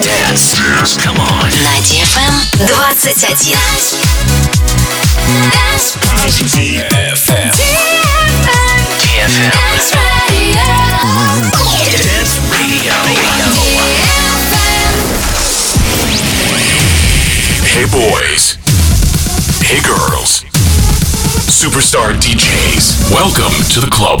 Dance. Dance. Come on. На DFM 21. DFM. DFM. Dance Radio. Hey boys. Hey girls. Superstar DJs. Welcome to the club.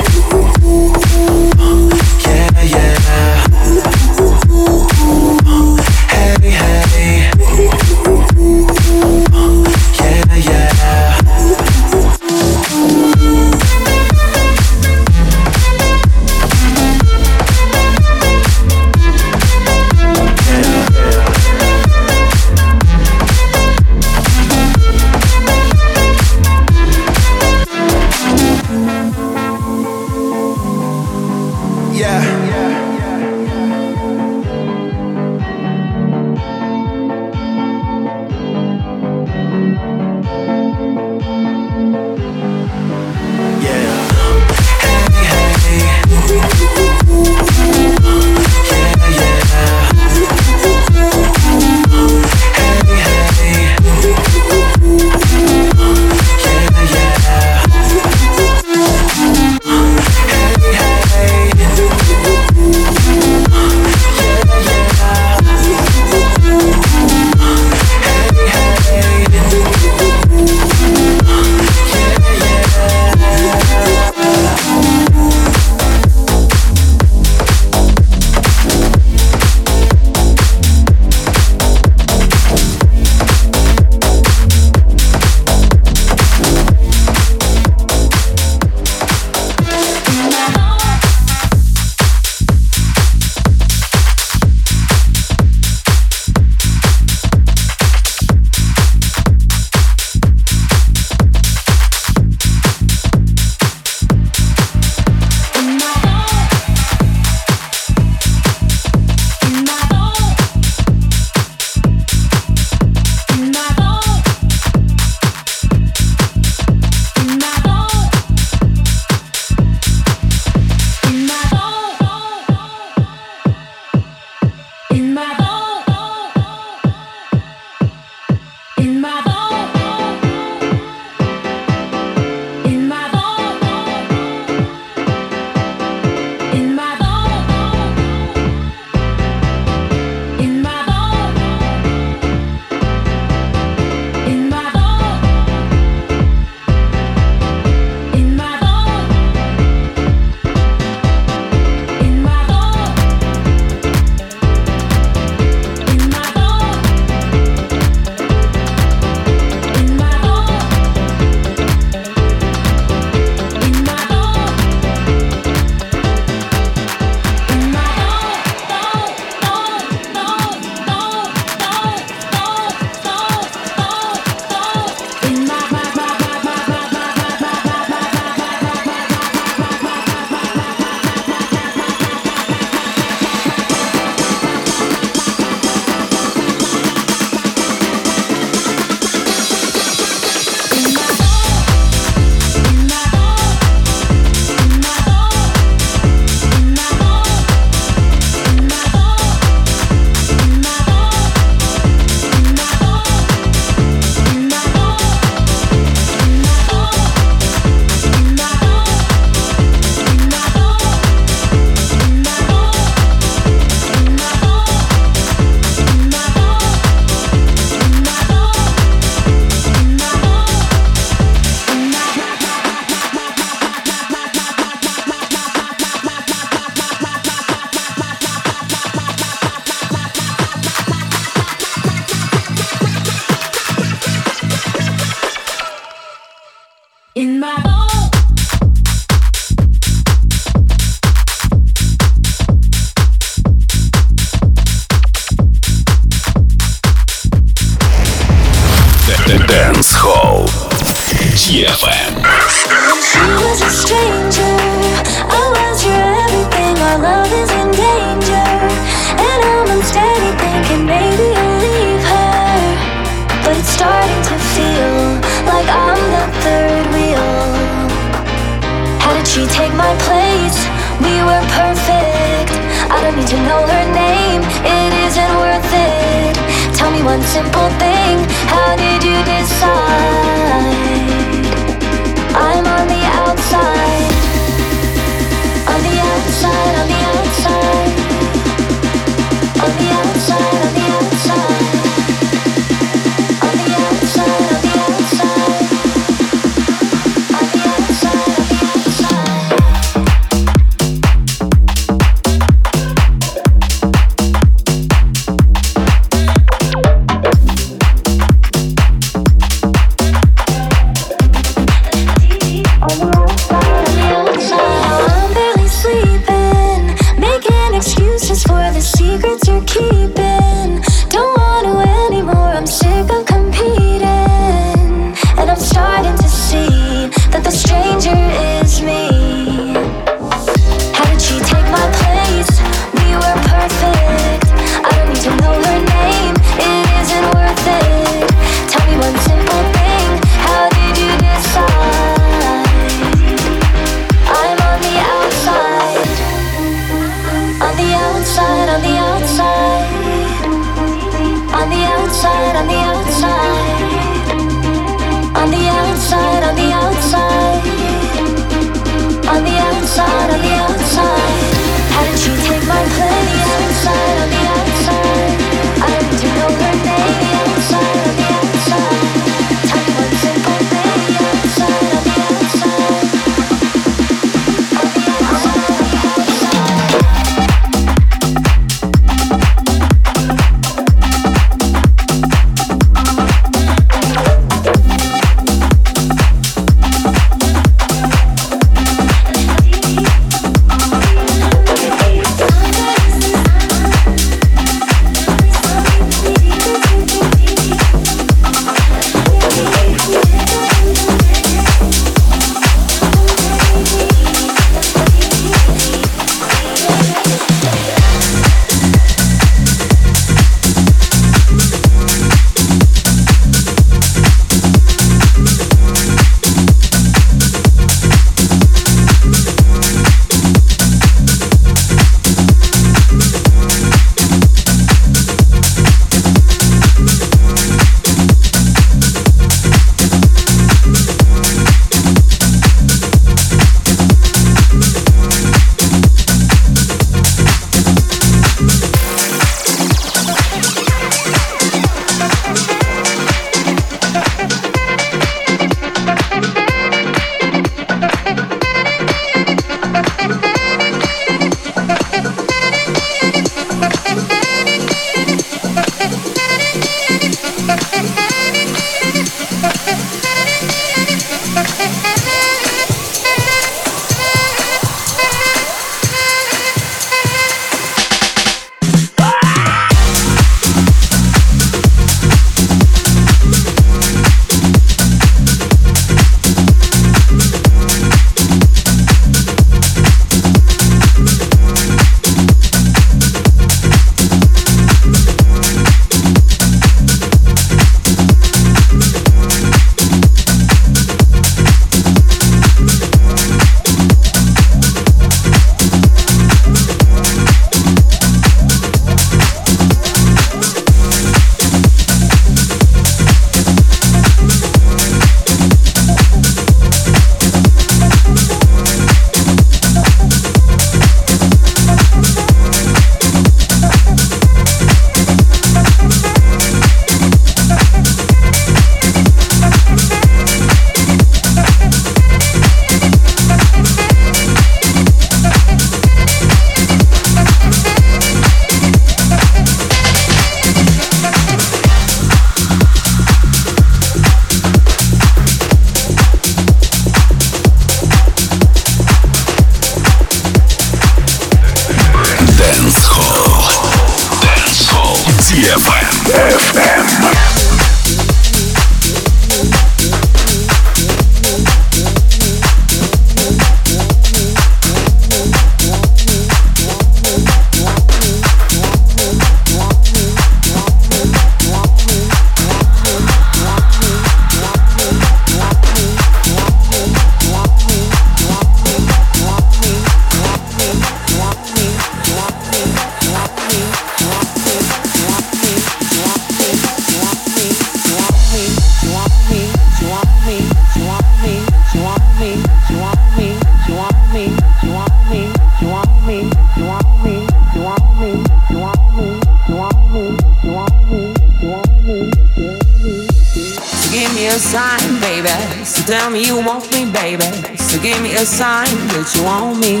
That you want me.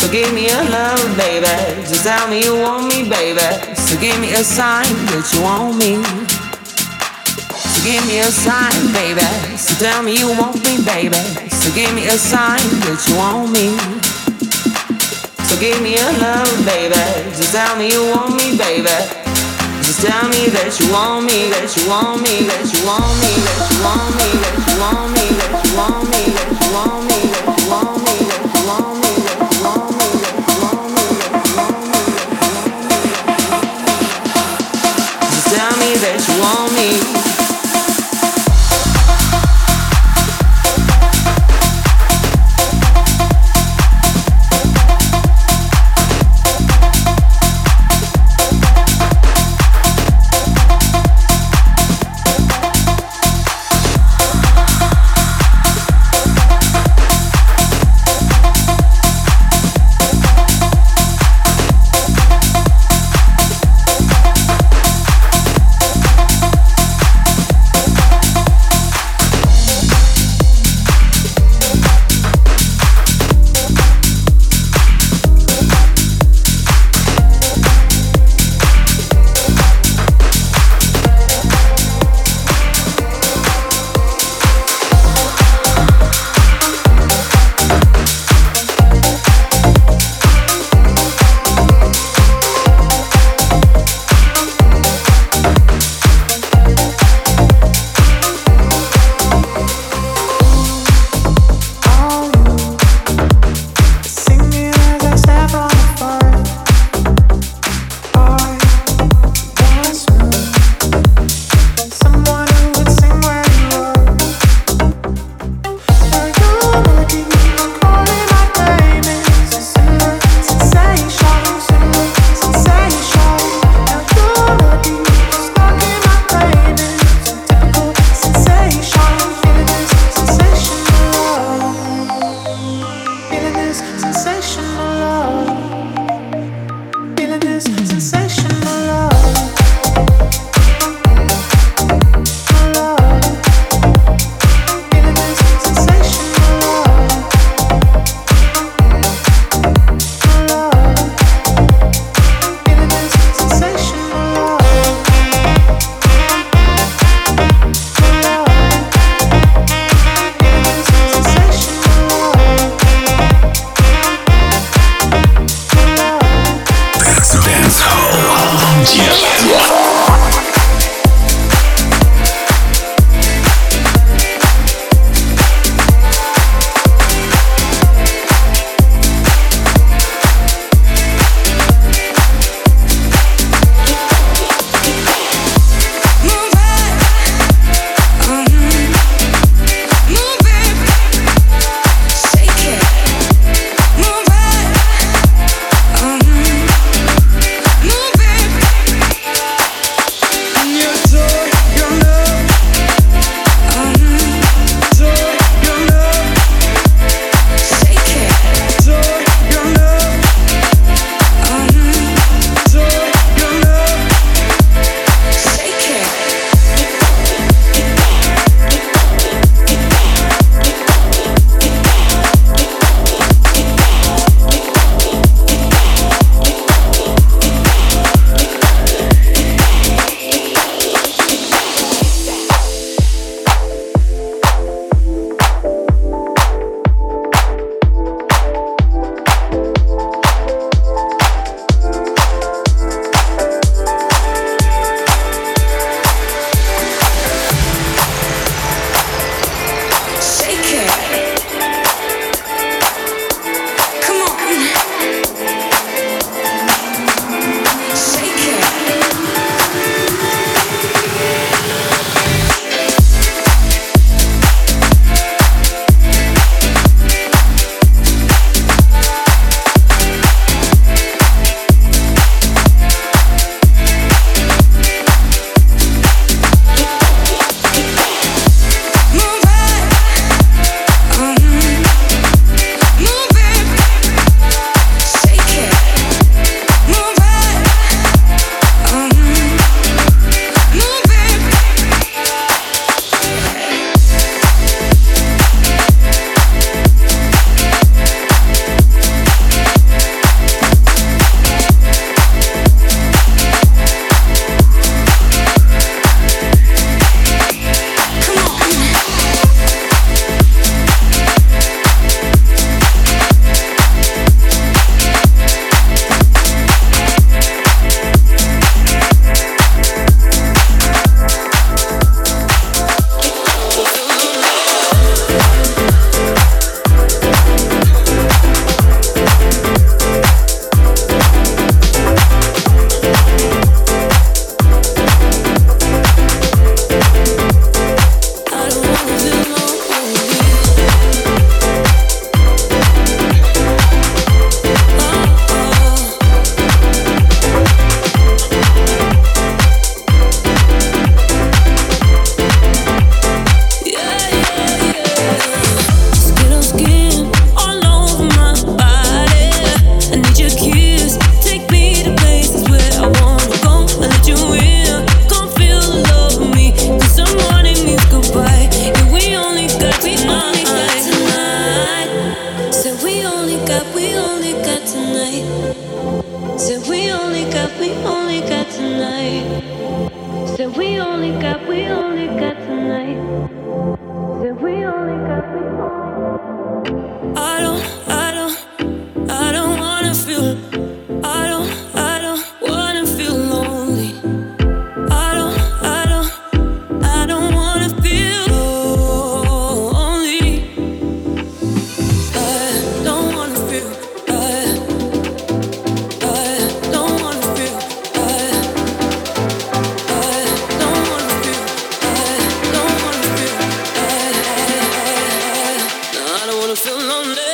So give me a love, baby. Just tell me you want me, baby. So give me a sign that you want me. So give me a sign, baby. So tell me you want me, baby. So give me a sign that you want me. So give me a love, baby. Just tell me you want me, baby. Just tell me that you want me, that you want me, that you want me, that you want me, that you want me, that you want me, so lonely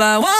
All I wanna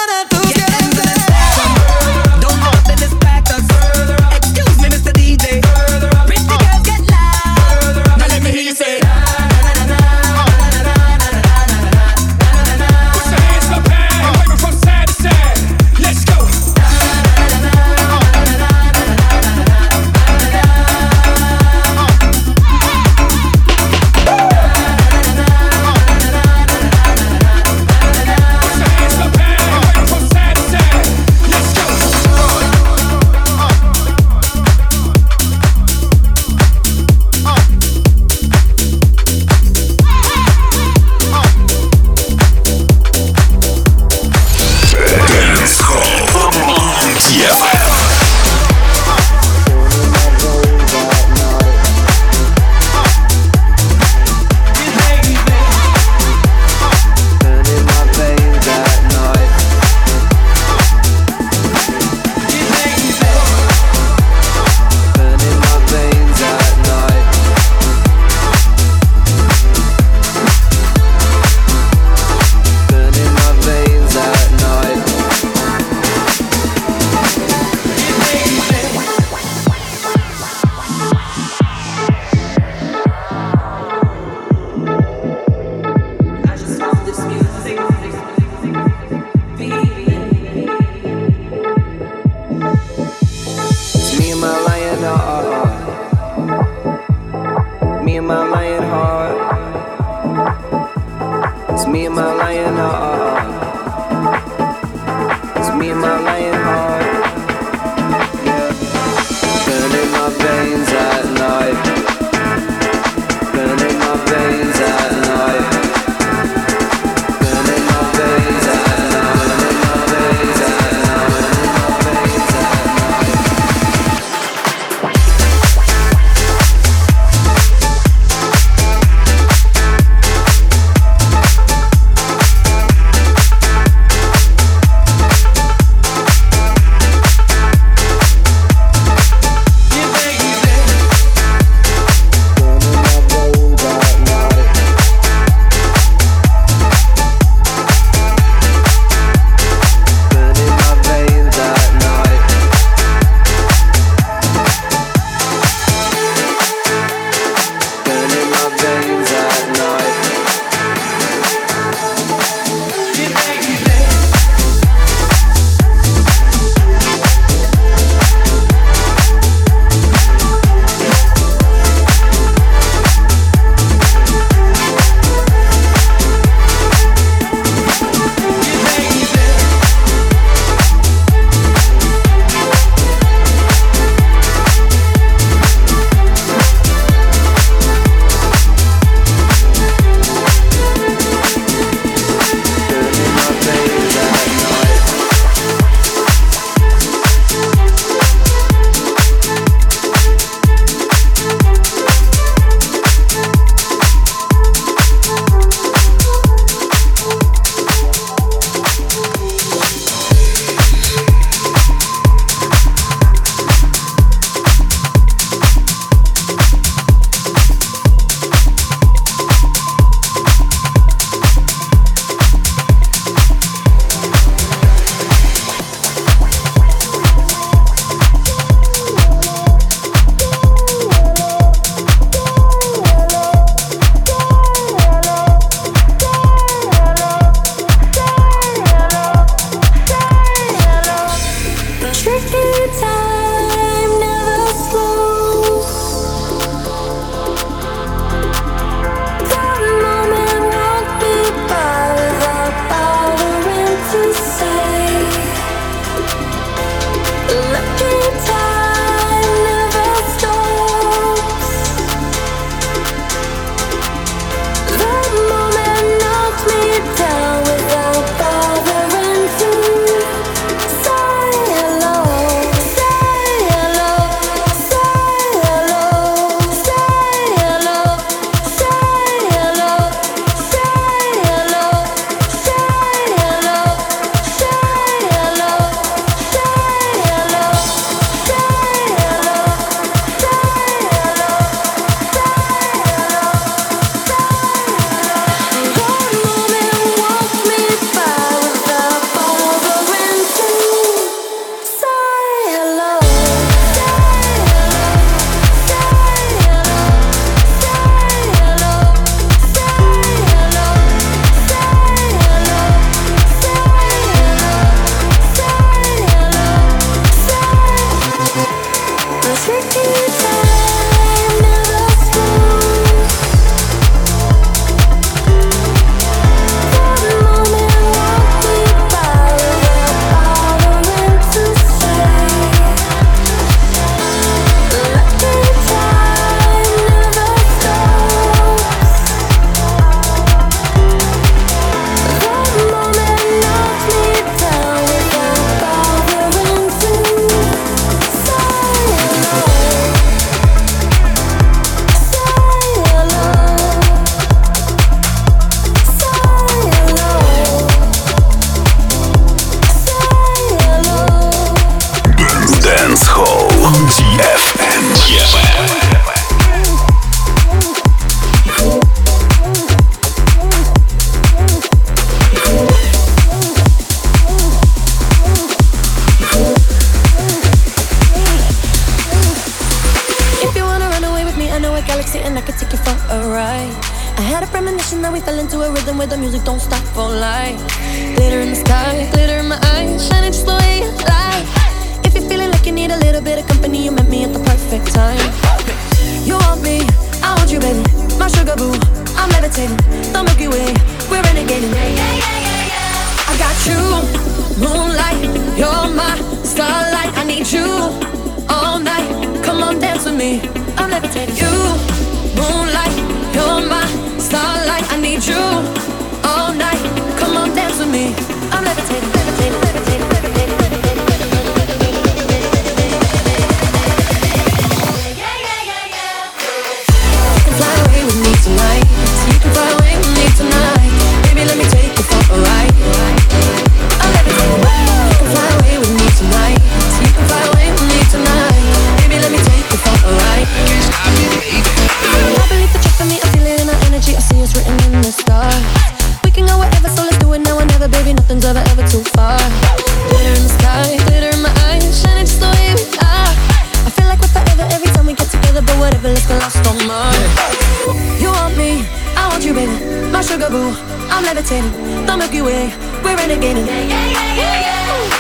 levitating. The Milky Way, we're in renegading.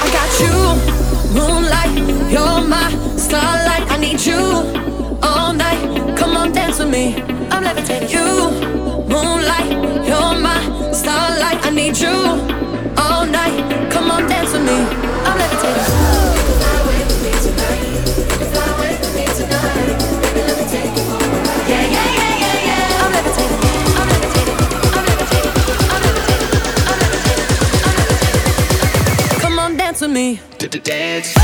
I got you, moonlight, you're my starlight. I need you all night. Come on, dance with me. I'm levitating. You. dance.